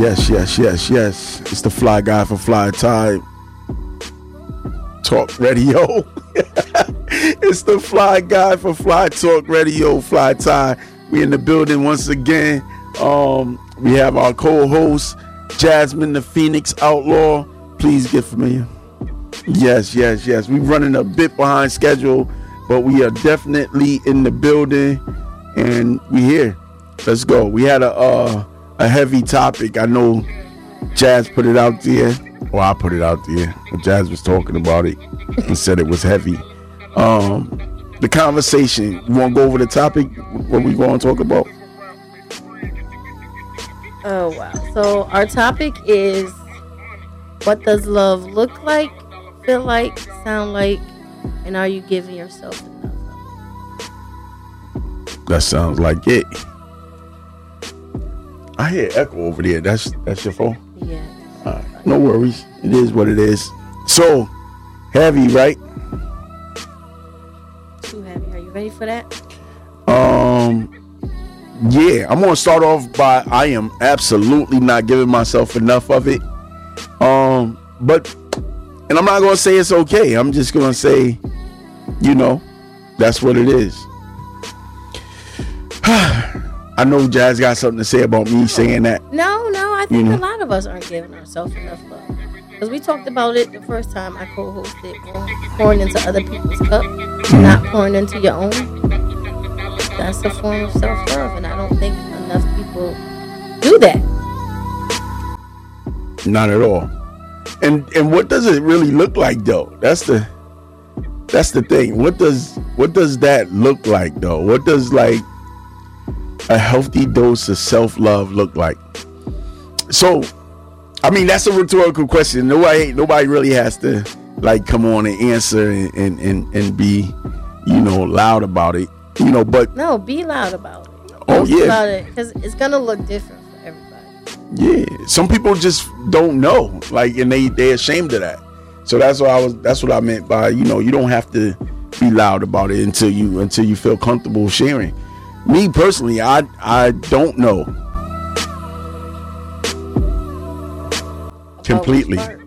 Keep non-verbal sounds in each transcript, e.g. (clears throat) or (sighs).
Yes, yes, yes, yes. It's the fly guy for Fly Time Talk Radio. (laughs) it's the fly guy for Fly Talk Radio, Fly Tye. We in the building once again. Um, we have our co-host Jasmine, the Phoenix Outlaw. Please get familiar. Yes, yes, yes. We're running a bit behind schedule, but we are definitely in the building, and we here. Let's go. We had a uh, a heavy topic. I know Jazz put it out there. Well, I put it out there. Jazz was talking about it and said it was heavy. Um, the conversation. You want to go over the topic? What we going to talk about? Oh wow! So our topic is what does love look like, feel like, sound like, and are you giving yourself enough? That sounds like it. I hear echo over there. That's that's your phone. Yeah. Right, no worries. It is what it is. So heavy, right? Too heavy. Are you ready for that? Um, yeah, I'm gonna start off by I am absolutely not giving myself enough of it. Um, but and I'm not gonna say it's okay. I'm just gonna say, you know, that's what it is. I know Jazz got something to say about me saying that. No, no. I think You know? a lot of us aren't giving ourselves enough love. Because we talked about it the first time I co-hosted, um, pouring into other people's cup, not pouring into your own. That's a form of self-love, and I don't think enough people do that. Not at all. And and what does it really look like though? That's the that's the thing. What does what does that look like though? What does like a healthy dose of self-love look like? So I mean that's a rhetorical question. Nobody nobody really has to like come on and answer and and, and, and be, you know, loud about it. You know, but No, be loud about it. Oh, yeah. about it because it's gonna look different for everybody. Yeah, some people just don't know, like, and they they're ashamed of that. So that's what I was. That's what I meant by you know you don't have to be loud about it until you until you feel comfortable sharing. Me personally, I I don't know completely. But which part?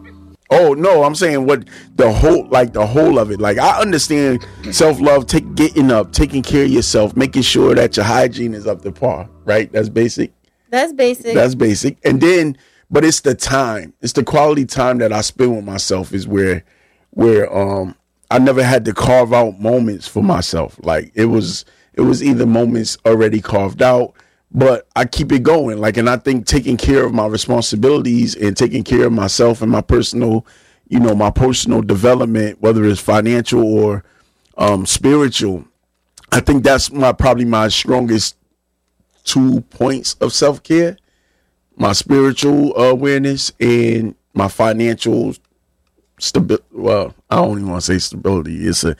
Oh no, I'm saying what the whole like the whole of it. Like I understand self love, take getting up, taking care of yourself, making sure that your hygiene is up to par. Right, that's basic. That's basic. That's basic. And then, but it's the time. It's the quality time that I spend with myself is where, where um I never had to carve out moments for myself. Like it was, it was either moments already carved out, but I keep it going. Like, and I think taking care of my responsibilities and taking care of myself and my personal, you know, my personal development, whether it's financial or um spiritual, I think that's my probably my strongest two points of self care my spiritual awareness and my financial stability. Well, I don't even want to say stability. It's a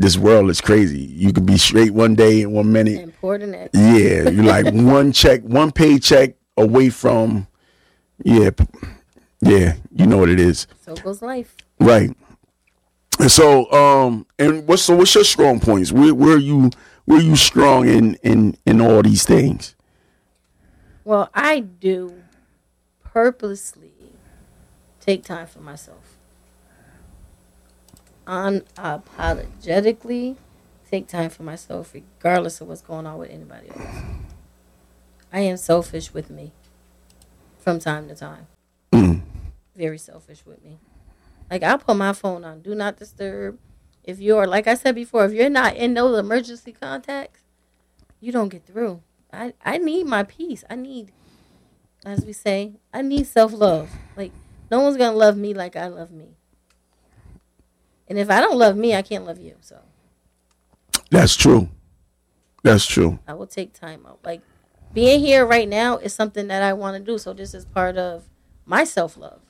this world is crazy. You could be straight one day and one minute. important. Yeah, you're like (laughs) one check, one paycheck away from. Yeah, yeah, you know what it is, so goes life. right? And so, um, and what's so what's your strong points? Where where are you where are you strong in in in all these things? Well, I do purposely take time for myself. Unapologetically take time for myself, regardless of what's going on with anybody else. I am selfish with me from time to time. (clears throat) Very selfish with me. Like, I'll put my phone on, do not disturb. If you're, like I said before, if you're not in those emergency contacts, you don't get through. I, I need my peace. I need, as we say, I need self love. Like, no one's going to love me like I love me. And if I don't love me, I can't love you. So That's true. That's true. I will take time out. Like, being here right now is something that I want to do. So this is part of my self love.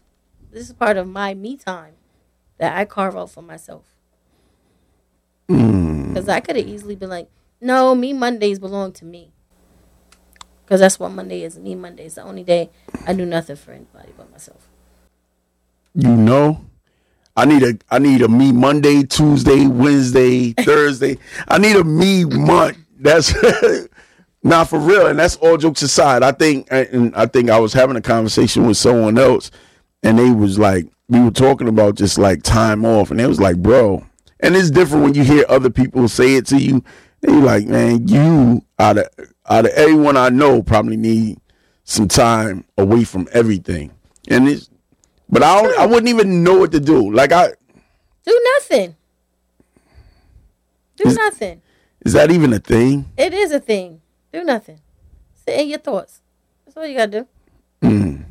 This is part of my me time that I carve out for myself. Hmm. Because I could have easily been like, no, me Mondays belong to me. Because that's what Monday is. Me Monday is the only day I do nothing for anybody but myself. You know, I need a I need a me Monday, Tuesday, Wednesday, (laughs) Thursday. I need a me month. That's (laughs) not for real, and that's all jokes aside. I think, and I think I was having a conversation with someone else, and they was like, we were talking about just like time off, and it was like, bro, and it's different when you hear other people say it to you. They like, man, you out of out of everyone I know probably need some time away from everything, and it's, but I don't, I wouldn't even know what to do. Like I do nothing. Do Is- nothing. is that even a thing? It is a thing. Do nothing. Sit in your thoughts. That's all you gotta do. Mm.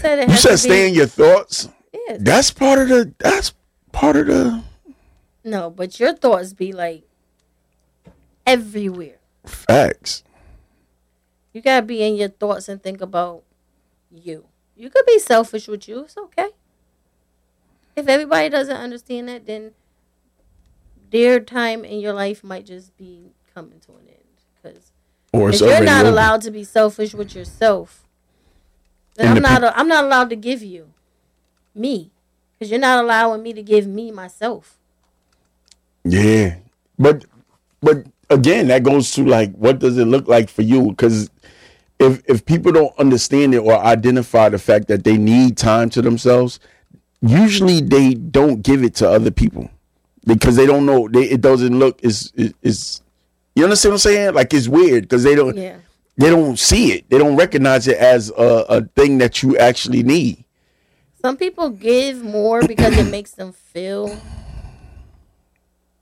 Said You said stay be. in your thoughts. Yeah. That's part of the. That's part of the No, but your thoughts be like everywhere. facts. You gotta be in your thoughts and think about you. You could be selfish with you. It's okay. If everybody doesn't understand that, then their time in your life might just be coming to an end. Because Or if you're not over. allowed to be selfish with yourself, then And I'm not. I'm not allowed to give you me, because you're not allowing me to give me myself. Yeah, but but again, that goes to like, what does it look like for you? Because if if people don't understand it or identify the fact that they need time to themselves, usually they don't give it to other people because they don't know. They, it doesn't look is is. You understand what I'm saying? Like it's weird because they don't Yeah. they don't see it. They don't recognize it as a, a thing that you actually need. Some people give more because it makes them feel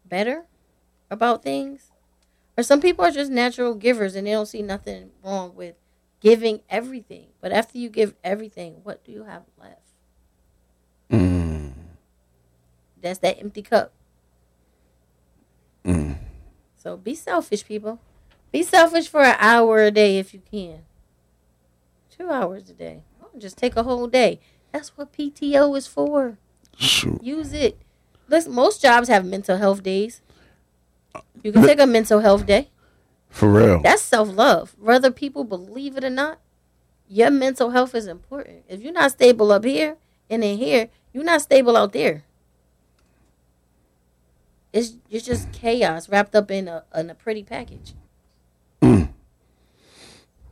better about things. Or some people are just natural givers and they don't see nothing wrong with giving everything. But after you give everything, what do you have left? Mm. That's that empty cup. Mm. So be selfish, people. Be selfish for an hour a day if you can. Two hours a day. Just take a whole day. That's what PTO is for. Shoot. Use it. Listen, most jobs have mental health days. You can take a mental health day. For real. That's self love. Whether people believe it or not, your mental health is important. If you're not stable up here and in here, you're not stable out there. It's it's just chaos wrapped up in a in a pretty package. Mm.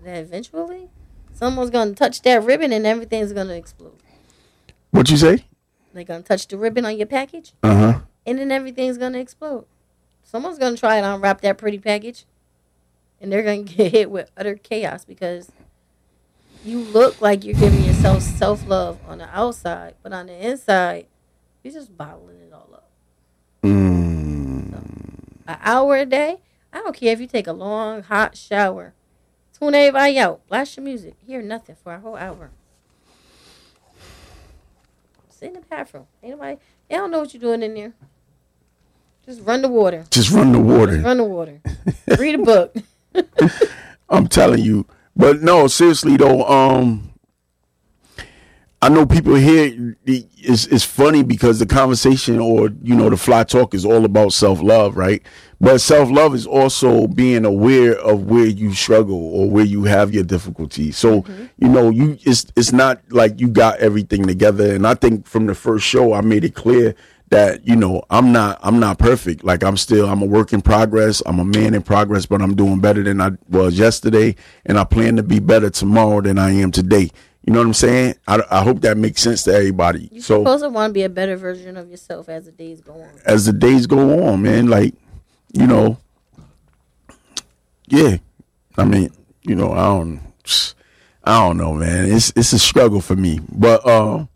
That eventually, someone's gonna touch that ribbon and everything's gonna explode. What you say? They're gonna touch the ribbon on your package, Uh huh. and then everything's gonna explode. Someone's gonna try and unwrap that pretty package, and they're gonna (laughs) get hit with utter chaos because you look like you're giving yourself self love on the outside, but on the inside, you're just bottling it all up. Mm. An hour a day, I don't care if you take a long hot shower, tune everybody out, blast your music, hear nothing for a whole hour. Sit in the bathroom. Ain't nobody, they don't know what you're doing in there. Just run the water. Just run the water. Run the water. Read a book. (laughs) I'm telling you. But no, seriously though, um I know people here it's it's funny because the conversation or you know the fly talk is all about self-love, right? But self-love is also being aware of where you struggle or where you have your difficulties. So, you know, you it's it's not like you got everything together and I think from the first show I made it clear that you know I'm not I'm not perfect. Like I'm still I'm a work in progress. I'm a man in progress, but I'm doing better than I was yesterday, and I plan to be better tomorrow than I am today. You know what I'm saying? I, I hope that makes sense to everybody. You're so supposed to want to be a better version of yourself as the days go on. as the days go on, man, like you know, yeah. I mean, you know, I don't, I don't know, man. It's it's a struggle for me, but um,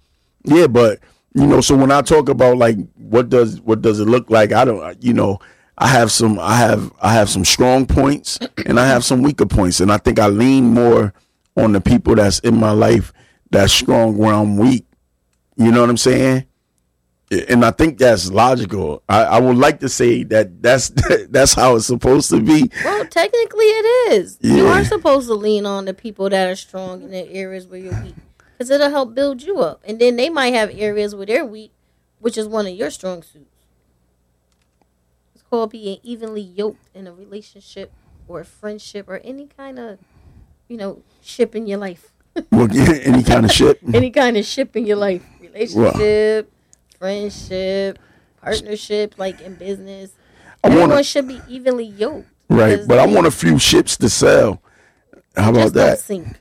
yeah, but you know, so when I talk about like what does what does it look like, I don't, you know, I have some, I have I have some strong points and I have some weaker points, and I think I lean more on the people that's in my life that's strong where I'm weak. You know what I'm saying? and I think that's logical. I, I would like to say that that's (laughs) that's how it's supposed to be. Well, technically, it is. You are supposed to lean on the people that are strong in the areas where you're weak, because it'll help build you up. And then they might have areas where they're weak, which is one of your strong suits. It's called being evenly yoked in a relationship or a friendship or any kind of, you know, ship in your life. (laughs) Well, (laughs) any kind of ship. (laughs) any kind of ship in your life relationship friendship partnership like in business I Everyone want should be evenly yoked. right, but I want a few ships to sell. How about that? sink.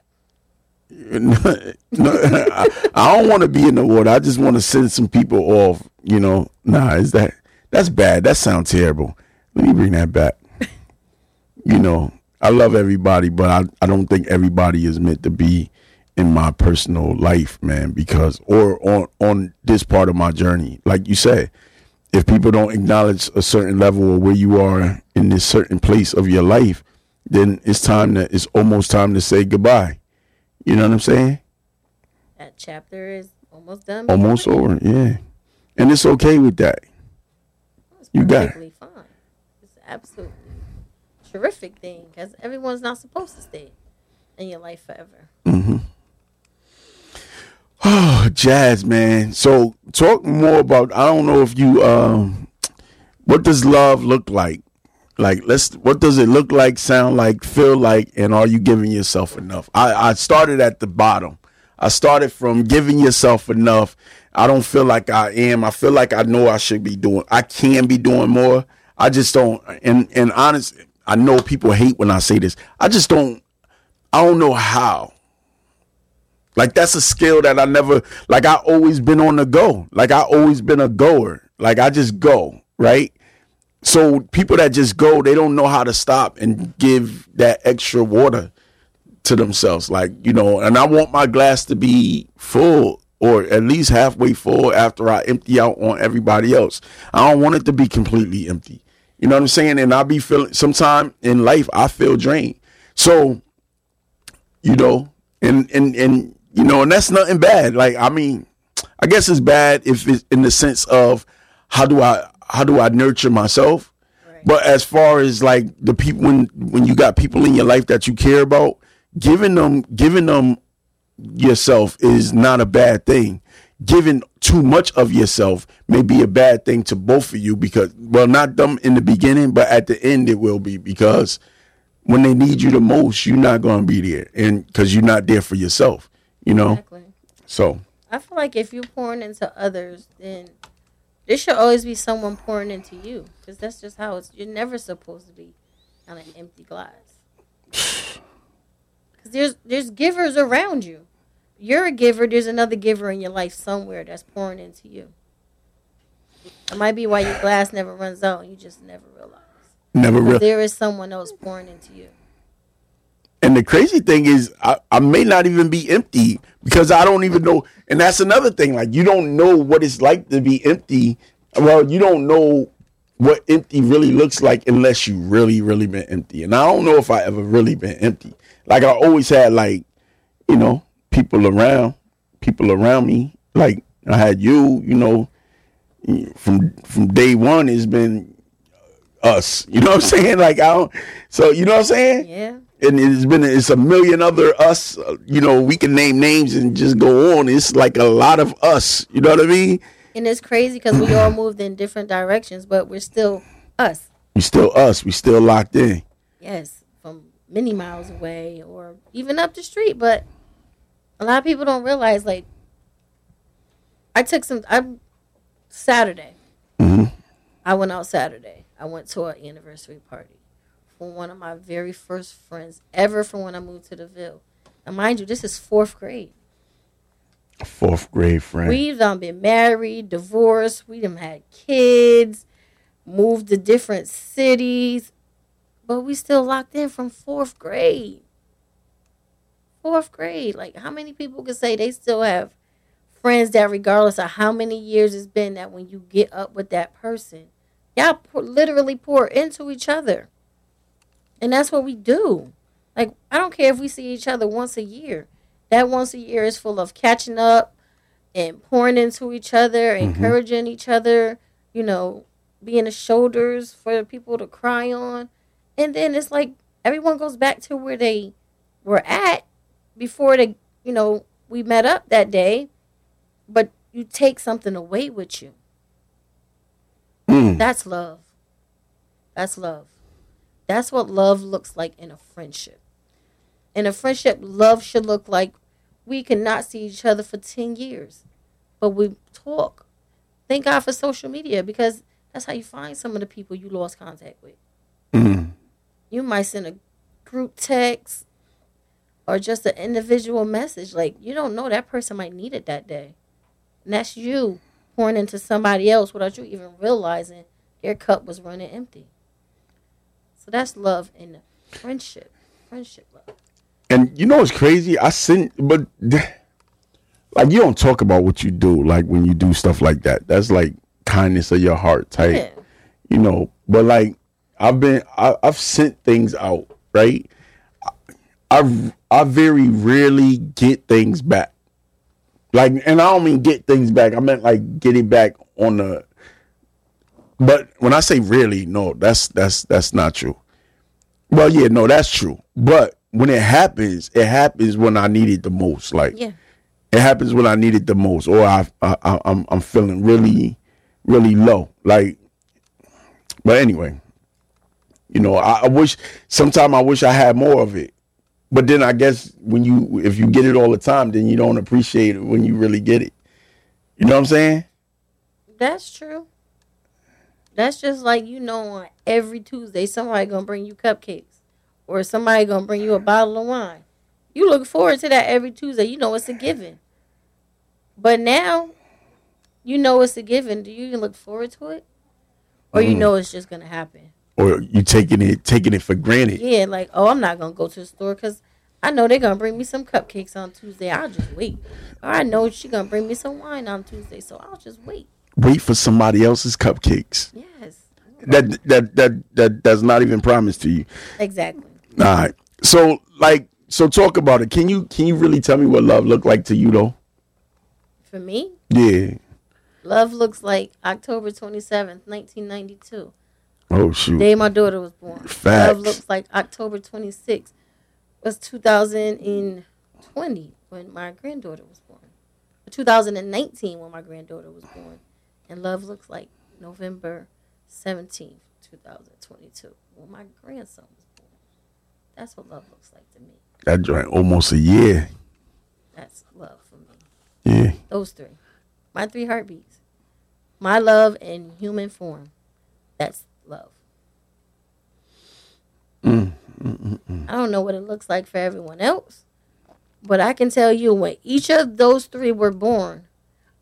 (laughs) no, I, I don't want to be in the water. I just want to send some people off. You know, nah, is that that's bad? That sounds terrible. Let me bring that back. You know, I love everybody, but I, I don't think everybody is meant to be in my personal life, man. Because or on on this part of my journey, like you said, if people don't acknowledge a certain level of where you are in this certain place of your life, then it's time to it's almost time to say goodbye. You know what I'm saying? That chapter is almost done. Almost over, yeah. And it's okay with that. It's You got it. perfectly fine. It's absolutely terrific thing because everyone's not supposed to stay in your life forever. Mm-hmm. Oh, (sighs) jazz, man. So talk more about I don't know if you um what does love look like? Like let's what does it look like, sound like, feel like, and are you giving yourself enough? I, I started at the bottom. I started from giving yourself enough. I don't feel like I am. I feel like I know I should be doing I can be doing more. I just don't and and honest I know people hate when I say this. I just don't I don't know how. Like that's a skill that I never like I always been on the go. Like I always been a goer. Like I just go, right? So people that just go, they don't know how to stop and give that extra water to themselves. Like, you know, and I want my glass to be full or at least halfway full after I empty out on everybody else. I don't want it to be completely empty. You know what I'm saying? And I'll be feeling sometime in life I feel drained. So you know and and and you know and that's nothing bad like i mean i guess it's bad if it's in the sense of how do i how do i nurture myself Right. but as far as like the people when when you got people in your life that you care about giving them giving them yourself is not a bad thing giving too much of yourself may be a bad thing to both of you because well not them in the beginning but at the end it will be because when they need you the most, you're not going to be there, and because you're not there for yourself, you know. Exactly. So I feel like if you're pouring into others, then there should always be someone pouring into you because that's just how it's. You're never supposed to be on an empty glass. (sighs) Because there's there's givers around you. You're a giver. There's another giver in your life somewhere that's pouring into you. It might be why your glass never runs out. and You just never realize. never 'Cause real. There is someone else pouring into you. And the crazy thing is, I, I may not even be empty because I don't even know. And that's another thing. Like you don't know what it's like to be empty. Well, you don't know what empty really looks like unless you really, really been empty. And I don't know if I ever really been empty. Like I always had, like you know, people around, people around me. Like I had you, you know, from from day one. It's been us. You know what I'm (laughs) saying? Like I don't. So you know what I'm saying? Yeah. And it's been it's a million other us uh, you know we can name names and just go on it's like a lot of us you know what i mean And it's crazy because we all moved in different directions, but we're still us. we still us we still locked in Yes, from many miles away or even up the street. But a lot of people don't realize, like, I took some. I'm Saturday. I went out Saturday. I went to an anniversary party for one of my very first friends ever from when I moved to the Ville. And mind you, this is fourth grade. fourth grade friend We've done been married, divorced, we done had kids, moved to different cities, but we still locked in from fourth grade. Fourth grade. Like how many people can say they still have friends that regardless of how many years it's been that when you get up with that person, y'all pour, literally pour into each other. And that's what we do. Like I don't care if we see each other once a year. That once a year is full of catching up and pouring into each other, encouraging each other, you know, being the shoulders for people to cry on. And then it's like everyone goes back to where they were at before they, you know, we met up that day. But you take something away with you. Mm. That's love. That's love. That's what love looks like in a friendship. In a friendship, love should look like we cannot see each other for 10 years, but we talk. Thank God for social media because That's how you find some of the people you lost contact with. Mm. You might send a group text or just an individual message. Like you don't know that person might need it that day. And that's you pouring into somebody else without you even realizing their cup was running empty. So that's love and friendship. Friendship love. And you know what's crazy? I sent, but (sighs) like you don't talk about what you do, like when you do stuff like that. That's like kindness of your heart type, Yeah. you know. But like I've been, I, I've sent things out, right? I I very rarely get things back. Like, and I don't mean get things back. I meant like getting back on the. But when I say really, no, that's that's that's not true. Well, yeah, no, that's true. But when it happens, it happens when I need it the most. Like, Yeah. it happens when I need it the most, or I, I, I I'm I'm feeling really, really low. Like, but anyway, you know, I, I wish Sometimes I wish I had more of it. But then I guess when you if you get it all the time, then you don't appreciate it when you really get it. You know what I'm saying? That's true. That's just like you know on every Tuesday somebody gonna bring you cupcakes or somebody gonna bring you a bottle of wine. You look forward to that every Tuesday. You know it's a given. But now you know it's a given. Do you even look forward to it? Or you Mm. know it's just gonna happen? Or you taking it taking it for granted. Yeah, like, oh, I'm not gonna go to the store because I know they're gonna bring me some cupcakes on Tuesday. I'll just wait. Or I know she's gonna bring me some wine on Tuesday, so I'll just wait. Wait for somebody else's cupcakes. Yes, That that that that that's not even promised to you. exactly. All right. So like so talk about it. Can you can you really tell me what love looked like to you though? For me, Yeah. love looks like October 27th, 1992. Oh shoot. Day my daughter was born. Facts. Love looks like October 26th was 2020 when my granddaughter was born. 2019 when my granddaughter was born. And love looks like November 17th, 2022 when my grandson was born. That's what love looks like to me. That joint almost a year. That's love for me. Yeah. Those three. My three heartbeats. My love in human form. That's love. Mm, mm, mm, mm I don't know what it looks like for everyone else, but I can tell you when each of those three were born,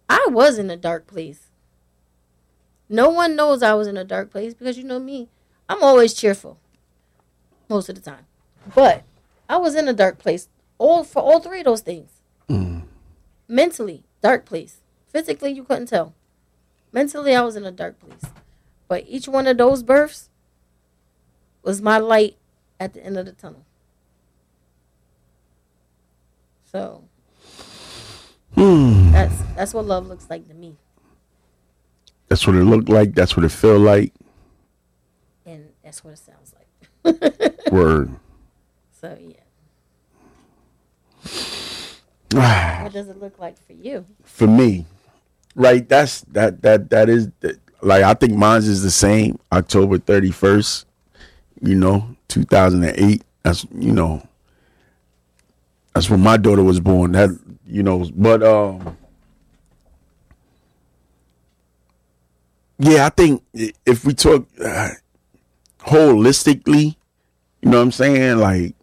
I was in a dark place. No one knows I was in a dark place because you know me, I'm always cheerful most of the time. But I was in a dark place all for all three of those things. Mentally, dark place. Physically, you couldn't tell. Mentally, I was in a dark place. But each one of those births was my light at the end of the tunnel. So Hmm. that's that's what love looks like to me. That's what it looked like. That's what it felt like. And that's what it sounds like. (laughs) Word. so yeah. (sighs) What does it look like for you? For me, right? That's that that that is that, like I think mine's is the same. October thirty first. You know, two thousand and eight. That's you know. That's when my daughter was born. That you know, but um. Yeah, I think if we talk uh, holistically, you know what I'm saying? Like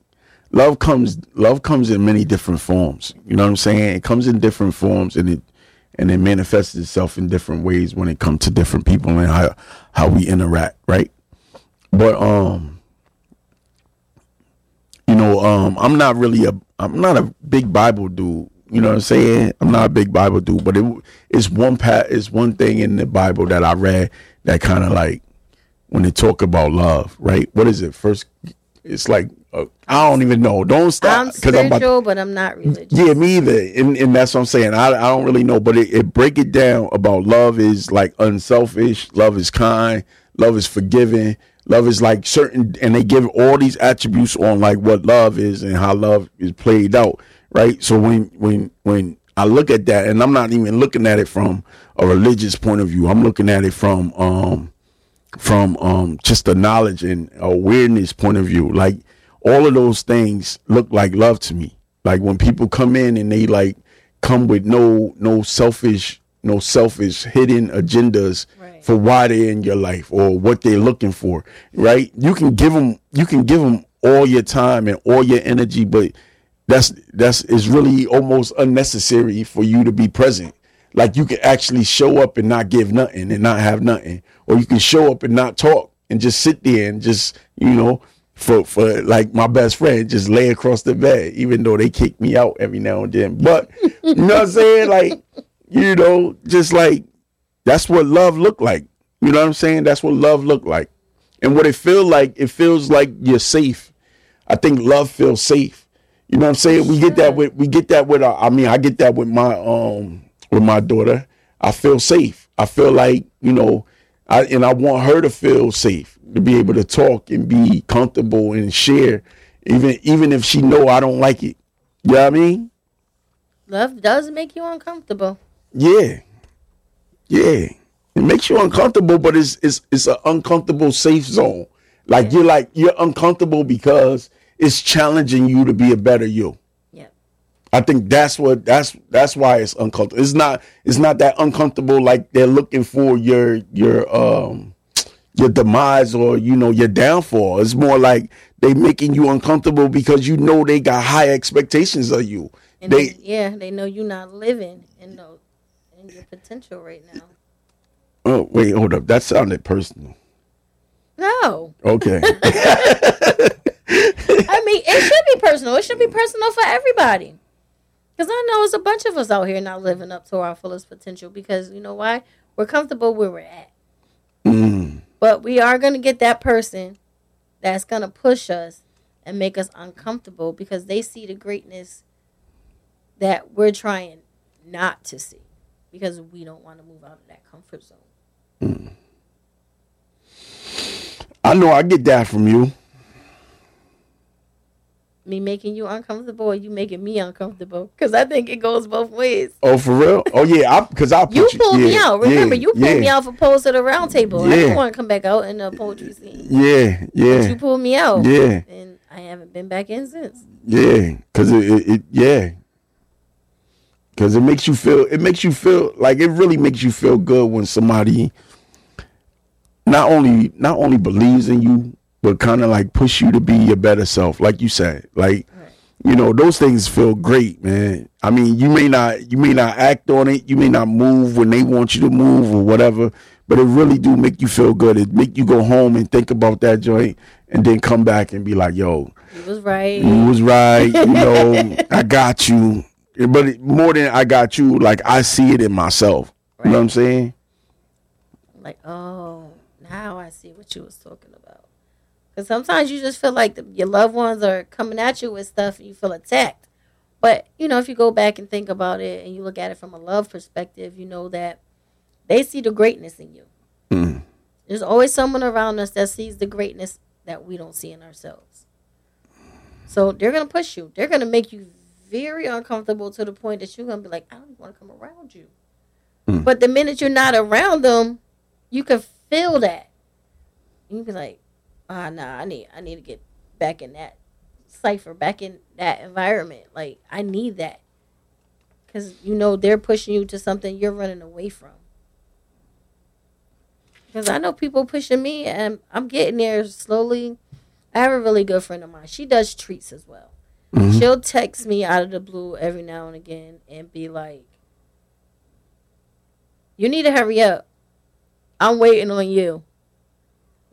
love comes love comes in many different forms. You know what I'm saying? It comes in different forms and it and it manifests itself in different ways when it comes to different people and how how we interact, right? But um you know, um I'm not really a I'm not a big Bible dude. You know what I'm saying? I'm not a big Bible dude, but it it's one pat it's one thing in the Bible that I read that kind of like when they talk about love, right? What is it? First, it's like uh, I don't even know. Don't stop I'm about- spiritual, but I'm not religious. yeah, me either. And, and that's what I'm saying. I, I don't really know, but it, it break it down about love is like unselfish, love is kind, love is forgiving, love is like certain, and they give all these attributes on like what love is and how love is played out, right? So when when when I look at that, and I'm not even looking at it from a religious point of view, I'm looking at it from um from um just a knowledge and awareness point of view like all of those things look like love to me like when people come in and they like come with no no selfish no selfish hidden agendas Right. For why they're in your life or what they're looking for. Right? You can give them you can give them all your time and all your energy, but that's that's is really almost unnecessary for you to be present. Like you can actually show up and not give nothing and not have nothing, or you can show up and not talk and just sit there and just you know for for like my best friend just lay across the bed, even though they kick me out every now and then. But you know what I'm saying? Like you know, just like that's what love looked like. You know what I'm saying? That's what love looked like. And what it feel like, it feels like you're safe. I think love feels safe. You know what I'm saying? We get that with we get that with our, I mean, I get that with my um with my daughter. I feel safe. I feel like, you know, I and I want her to feel safe, to be able to talk and be comfortable and share even even if she know I don't like it. You know what I mean? Love does make you uncomfortable. Yeah. Yeah. It makes you uncomfortable, but it's it's it's an uncomfortable safe zone. Like you're like you're uncomfortable because it's challenging you to be a better you. Yep. I think that's what that's that's why it's uncomfortable. It's not it's not that uncomfortable like they're looking for your your um your demise or you know your downfall. It's more like they making you uncomfortable because you know they got high expectations of you. And They they, yeah, they know you're not living in the in your potential right now. oh wait, hold up. That sounded personal. No, Okay. (laughs) (laughs) Mean it should be personal. It should be personal for everybody. Because I know there's a bunch of us out here not living up to our fullest potential. Because you know why? We're comfortable where we're at. Mm. But we are going to get that person that's going to push us and make us uncomfortable because they see the greatness that we're trying not to see because we don't want to move out of that comfort zone. I know I get that from you. Me making you uncomfortable or you making me uncomfortable because I think it goes both ways. Oh, for real? Oh yeah, I because I put You pulled me out. Remember, yeah, you pulled yeah, me out for Pose to the Round Table. I Yeah. didn't want to come back out in the poetry scene. Yeah, But you pulled me out. yeah, And I haven't been back in since. yeah. Because it, it, it, yeah. Because it makes you feel. It makes you feel like it really makes you feel good when somebody not only not only believes in you, but kind of like push you to be your better self. Like you said, like Right. you know those things feel great man i mean you may not you may not act on it you may not move when they want you to move or whatever but it really do make you feel good it make you go home and think about that joint and then come back and be like yo You was right. you was right you know i got you but it, more than i got you like i see it in myself you know what i'm saying like, oh, now I see what you was talking about. Because sometimes you just feel like the, your loved ones are coming at you with stuff and you feel attacked. But, you know, if you go back and think about it and you look at it from a love perspective, you know that they see the greatness in you. Mm. There's always someone around us that sees the greatness that we don't see in ourselves. So they're going to push you. They're going to make you very uncomfortable to the point that you're going to be like, I don't want to come around you. Mm. But the minute you're not around them, you can feel that. You can be like, ah, nah, I need, I need to get back in that cipher, back in that environment. Like, I need that. Because, you know, they're pushing you to something you're running away from. Because I know people pushing me, and I'm getting there slowly. I have a really good friend of mine. She does treats as well. Mhm. She'll text me out of the blue every now and again and be like, You need to hurry up. I'm waiting on you.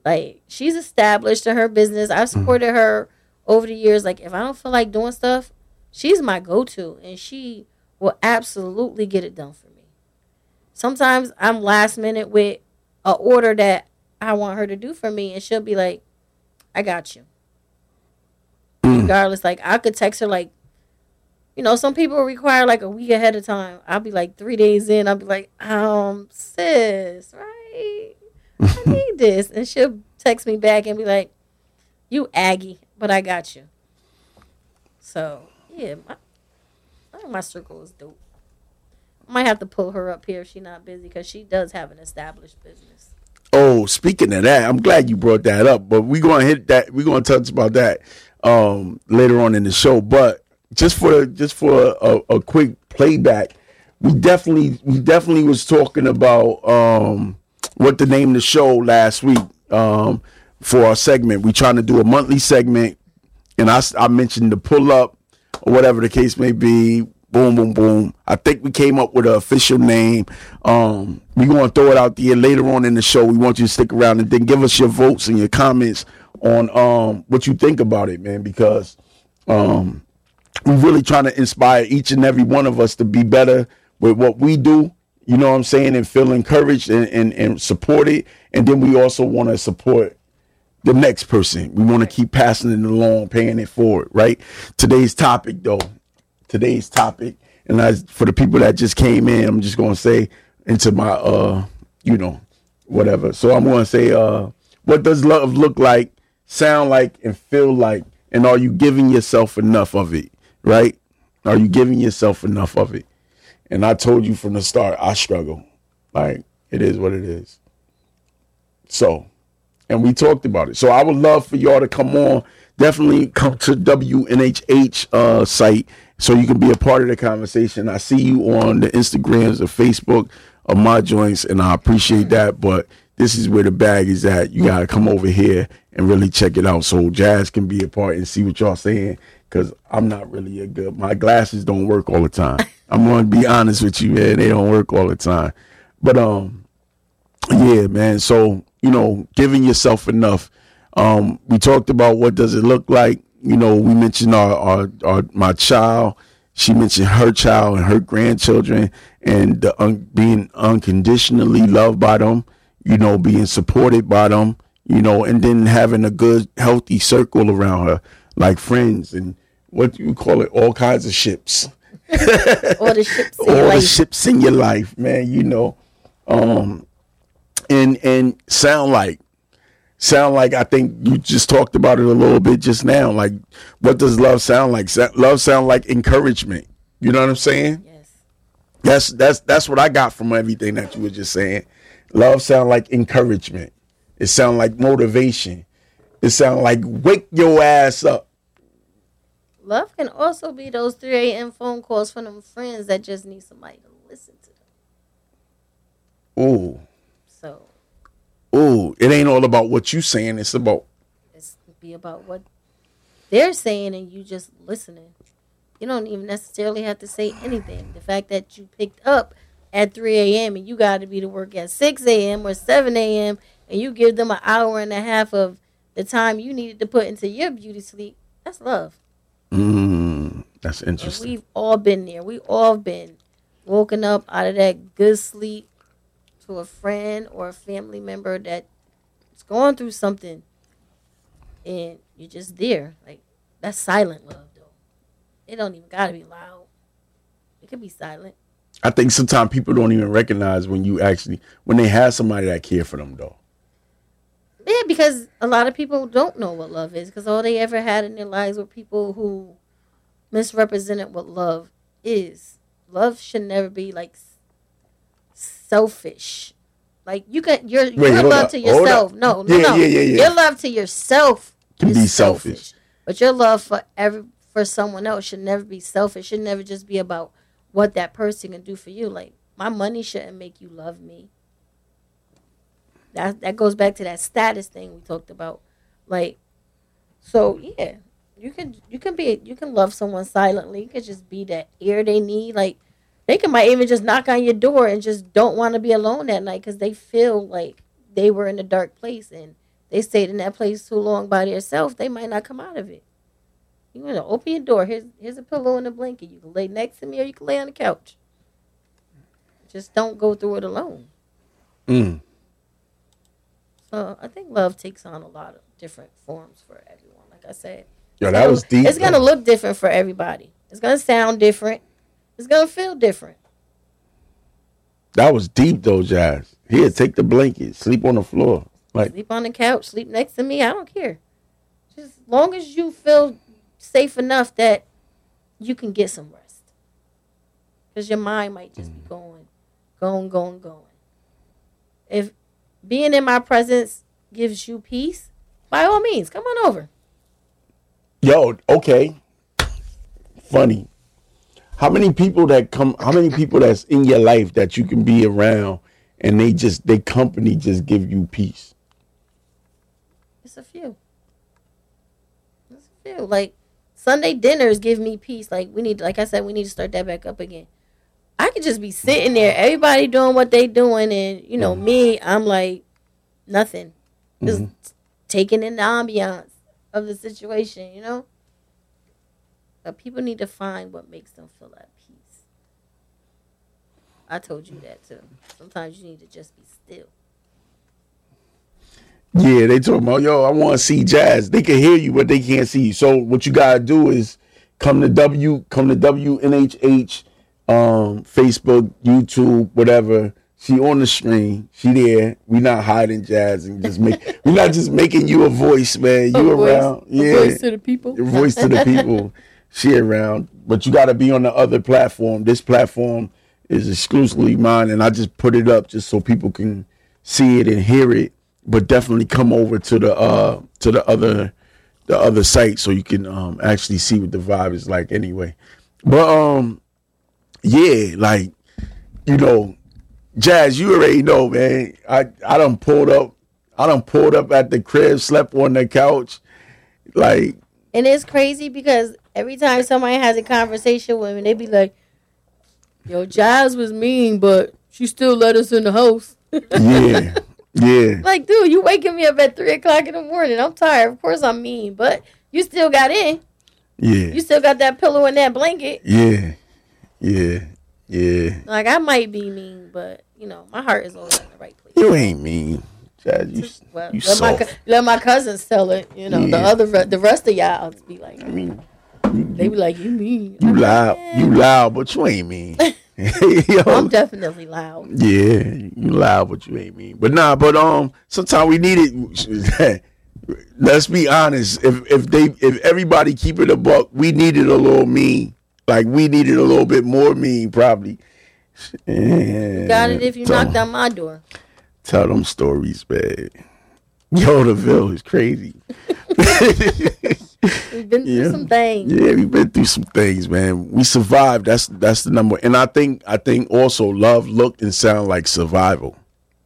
Like, she's established in her business. I've supported her over the years. Like, if I don't feel like doing stuff, she's my go to, and she will absolutely get it done for me. Sometimes I'm last minute with a order that I want her to do for me, and she'll be like, I got you. Mm. Regardless, like I could text her like, you know, some people require like a week ahead of time. I'll be like three days in. I'll be like, um, sis, right? I need (laughs) this, and she'll text me back and be like, "You Aggie, but I got you." So yeah, my my circle is dope. I might have to pull her up here if she's not busy because she does have an established business. Oh, speaking of that, I'm glad you brought that up. But we're gonna hit that. We're gonna touch about that um, later on in the show. But just for just for a, a quick playback, we definitely we definitely was talking about um, what the name of the show last week um, for our segment. We trying to do a monthly segment, and I, I mentioned the pull up or whatever the case may be. Boom, boom, boom. I think we came up with an official name. Um, we're going to throw it out there later on in the show. We want you to stick around and then give us your votes and your comments on um, what you think about it, man, because um, we're really trying to inspire each and every one of us to be better with what we do you know what I'm saying, and feel encouraged and, and, and supported. And then we also want to support the next person. We want to keep passing it along, paying it forward, right? Today's topic, though, today's topic, and I, for the people that just came in, I'm just going to say into my, uh, you know, whatever. So I'm going to say, uh, what does love look like, sound like, and feel like? And are you giving yourself enough of it, right? Are you giving yourself enough of it? And I told you from the start, I struggle. Like, it is what it is. So, and we talked about it. So I would love for y'all to come on. Definitely come to WNHH uh, site so you can be a part of the conversation. I see you on the Instagrams or Facebook of my joints, and I appreciate that. But this is where the bag is at. You gotta come over here and really check it out so Jazz can be a part and see what y'all saying. Cause I'm not really a good. My glasses don't work all the time. (laughs) I'm gonna be honest with you, man. They don't work all the time. But um, yeah, man. So you know, giving yourself enough. Um, we talked about what does it look like. You know, we mentioned our our, our my child. She mentioned her child and her grandchildren, and the un- being unconditionally loved by them. You know, being supported by them. You know, and then having a good, healthy circle around her, like friends and what do you call it, all kinds of ships (laughs) all the ships in all your the life. ships in your life, man. You know, um, and and sound like sound like I think you just talked about it a little bit just now. Like, what does love sound like? Love sound like encouragement. You know what I'm saying? Yes. That's that's that's what I got from everything that you were just saying. Love sound like encouragement. It sound like motivation. It sound like wake your ass up. Love can also be those 3 a.m. phone calls from them friends that just need somebody to listen to them. Ooh, So ooh. It ain't all about what you saying. It's about it's be about what they're saying and you just listening. You don't even necessarily have to say anything. The fact that you picked up at 3 a.m. and you got to be to work at 6 a.m. or 7 a.m. and you give them an hour and a half of the time you needed to put into your beauty sleep, that's love. Mm, that's And interesting. we've all been there. We all been woken up out of that good sleep to a friend or a family member that's going through something, and you're just there. Like that's silent love, though. It don't even gotta be loud. It could be silent. I think sometimes people don't even recognize when you actually when they have somebody that care for them though. Yeah, because a lot of people don't know what love is because all they ever had in their lives were people who misrepresented what love is. Love should never be like selfish. Like you can your Wait, your love up, to yourself. No, no, Yeah, no. yeah, yeah, yeah. Your love to yourself Can is be selfish. But your love for every for someone else should never be selfish. Should never just be about what that person can do for you. Like my money shouldn't make you love me. That that goes back to that status thing we talked about. Like, so yeah, you can you can be you can love someone silently. You can just be that ear they need. Like they can might even just knock on your door and just don't want to be alone that night because they feel like they were in a dark place and they stayed in that place too long by themselves. They might not come out of it. You want to open your door. Here's here's a pillow and a blanket. You can lay next to me or you can lay on the couch. Just don't go through it alone. Mm. So I think love takes on a lot of different forms for everyone. Like I said, Yo, that was deep. it's gonna look different for everybody. It's gonna sound different. It's gonna feel different. that was deep though, Jazz. Here, take the blanket, sleep on the floor. Like Sleep on the couch, sleep next to me. I don't care. Just as long as you feel safe enough that you can get some rest. Because your mind might just be mm. going, going, going, going. If being in my presence gives you peace, by all means, come on over. Yo, okay. Funny. How many people that come how many people that's in your life that you can be around and they just they company just give you peace? It's a few. It's a few. Like Sunday dinners give me peace. Like we need, like I said, we need to start that back up again. I could just be sitting there, everybody doing what they doing, and you know me, I'm like nothing, just mm-hmm. taking in the ambiance of the situation, you know. But people need to find what makes them feel at peace. I told you that too. Sometimes you need to just be still. Yeah, they talking about yo. I want to see jazz. They can hear you, but they can't see you. So what you gotta do is come to W, come to WNHH, um, Facebook, YouTube, whatever. She on the screen. She there. We not hiding jazz and just make. (laughs) we not just making you a voice, man. You a around. Voice, yeah. voice to the people. Your voice to the people. (laughs) she around, but you got to be on the other platform. This platform is exclusively mine, and I just put it up just so people can see it and hear it. But definitely come over to the uh to the other the other site so you can um actually see what the vibe is like anyway. But um yeah, like you know, Jazz, you already know, man. I I done pulled up, I done pulled up at the crib, slept on the couch, like. And it's crazy because every time somebody has a conversation with me, they be like, "Yo, Jazz was mean, but she still let us in the house." yeah, (laughs) (laughs) yeah. Like, dude, you waking me up at three o'clock in the morning. I'm tired. Of course, I'm mean, but you still got in. Yeah. You still got that pillow and that blanket. Yeah. Yeah. Yeah. Like I might be mean, but you know, my heart is always in the right place. You ain't mean. Chad, you, well, you let, my, let my cousins tell it. You know, yeah. the other the rest of y'all be like, I mean, they be like, you mean you loud, you loud, but you ain't mean. (laughs) (laughs) Yo, I'm definitely loud. Yeah, you loud, but you ain't mean. But nah, but um, sometimes we need it. (laughs) Let's be honest. If if they if everybody keep it a buck, we needed a little mean. Like we needed a little bit more mean, probably. Yeah. Got it if you tell, knocked on my door. Tell them stories, man. Yo, the Ville is crazy. (laughs) we've been through some things. Yeah, we've been through some things, man. We survived. That's that's the number. And I think I think also love looked and sound like survival.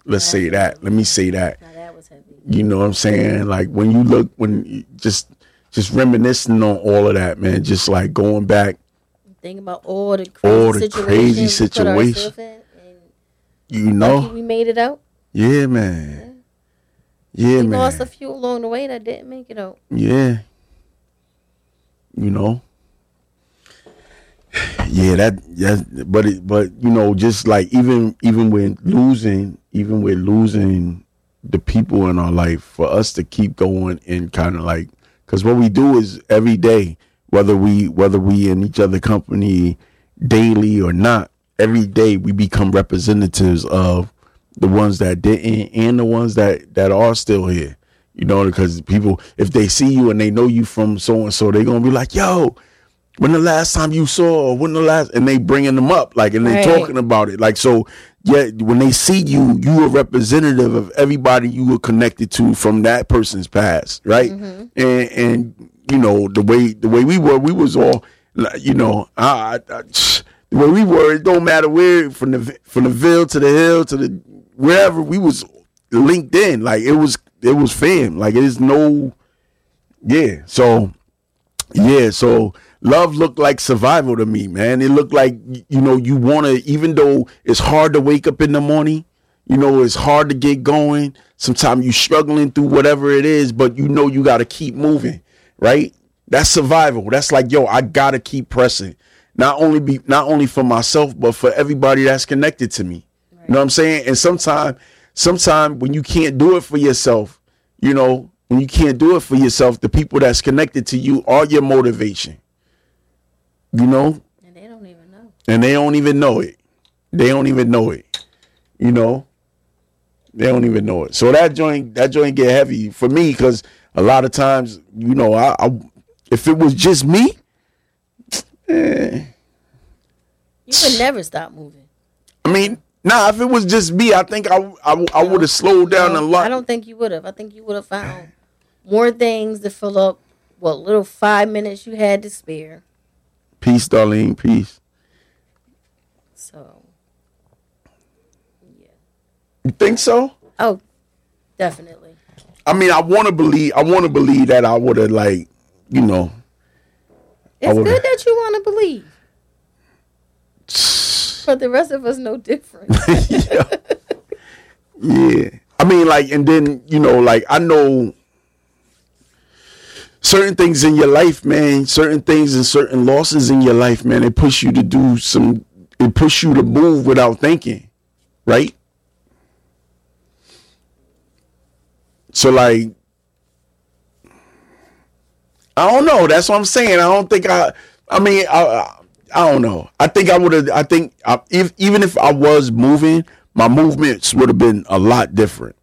Let's say that. Heavy. Let me say that. that was heavy. You know what I'm saying? Like when you look when just just reminiscing on all of that, man. Just like going back think about all the crazy all the situations crazy situations. You know, we made it out. Yeah, man. Yeah, yeah we man. lost a few along the way that didn't make it out. Yeah. You know. Yeah, that yeah, but it, but you know, just like even even when losing, even with losing the people in our life, for us to keep going and kind of like, because what we do is every day whether we whether we in each other company daily or not every day we become representatives of the ones that didn't and the ones that that are still here you know because people if they see you and they know you from so and so they're gonna be like yo when the last time you saw or when the last and they bringing them up like and they right. talking about it like so yeah when they see you you a representative of everybody you were connected to from that person's past right mm-hmm. and and you know the way the way we were we was all you know I, I, the way we were it don't matter where from the from the ville to the hill to the wherever we was linked in like it was it was fam like it is no yeah so yeah so love looked like survival to me man it looked like you know you want to even though it's hard to wake up in the morning you know it's hard to get going sometimes you're struggling through whatever it is but you know you got to keep moving right? That's survival. That's like, yo, I gotta keep pressing. Not only be not only for myself, but for everybody that's connected to me. Right. You know what I'm saying? And sometimes, sometimes when you can't do it for yourself, you know, when you can't do it for yourself, the people that's connected to you are your motivation. You know? And they don't even know. And they don't even know it. They don't even know it. You know? They don't even know it. So that joint that joint get heavy for me because a lot of times, you know, I, I if it was just me, (tsk) eh. you would never stop moving. I mean, nah, if it was just me, I think I I, I would have slowed down no, a lot. I don't think you would have. I think you would have found more things to fill up what little five minutes you had to spare. Peace, Darlene. Peace. So, yeah. You think so? Oh, definitely. I mean, I want to believe. I want to believe that I would have like, you know. It's good that you want to believe. (laughs) But the rest of us know different. (laughs) yeah. yeah. I mean, like, and then you know, like, I know certain things in your life, man. Certain things and certain losses in your life, man. It push you to do some. It push you to move without thinking, right? So, like, I don't know. That's what I'm saying. I don't think I. I mean, I. I I don't know. I think I would have. I think I, if even if I was moving, my movements would have been a lot different.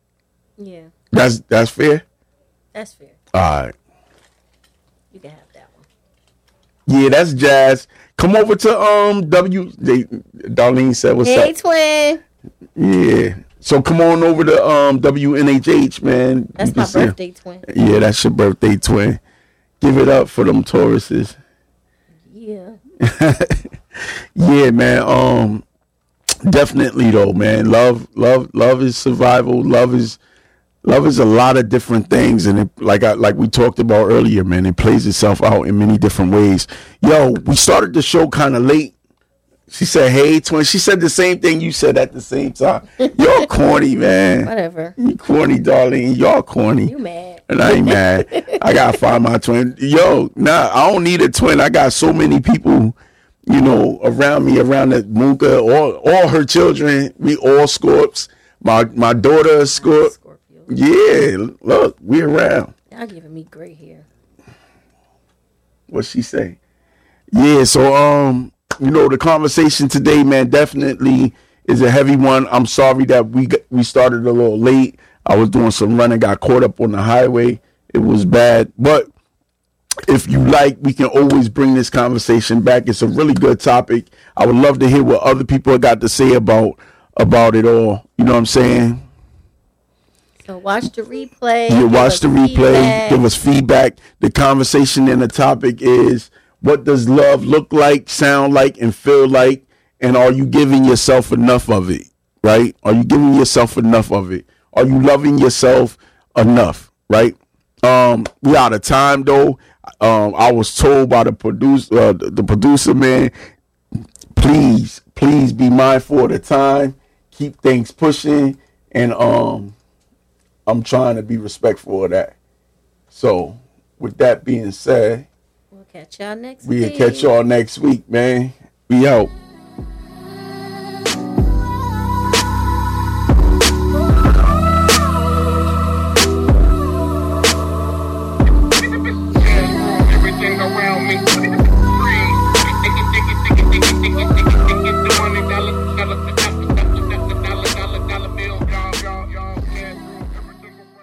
yeah, That's that's fair. that's fair. All right. You can have that one. Yeah, that's jazz. Come over to um W. They, Darlene said, "What's Hey, up?" twin. Yeah. So come on over to um WNHH, man. That's You my can see 'em. birthday twin. Yeah, that's your birthday twin. Give it up for them Tauruses. Yeah. (laughs) Yeah, man. Um, definitely though, man. Love, love, love is survival. Love is, love is a lot of different things, and it, like I like we talked about earlier, man. It plays itself out in many different ways. Yo, we started the show kind of late. She said, "Hey, twin." She said the same thing you said at the same time. You're (laughs) corny, man. Whatever. You corny, darling. Y'all corny. You mad? And I ain't mad. I gotta (laughs) find my twin. Yo, nah, I don't need a twin. I got so many people, you know, around me, around the Mooka, all all her children. We all Scorps. My my daughter Scorp. Scorpio. Yeah, look, we around. Y'all giving me gray hair. What she say? Yeah, so um, you know, the conversation today, man, definitely is a heavy one. I'm sorry that we got, we started a little late. I was doing some running, got caught up on the highway. It was bad, but if you like, we can always bring this conversation back. It's a really good topic. I would love to hear what other people got to say about about it all. You know what I'm saying? So watch the replay. You watch the replay, feedback. give us feedback. The conversation and the topic is what does love look like, sound like, and feel like? And are you giving yourself enough of it? Right? Are you giving yourself enough of it? Are you loving yourself enough? Right? Um, we out of time though. Um, I was told by the producer, uh, the, producer man, please, please be mindful of the time. Keep things pushing, and um, I'm trying to be respectful of that. So, with that being said, catch y'all next we'll week. catch y'all next week, man. We out.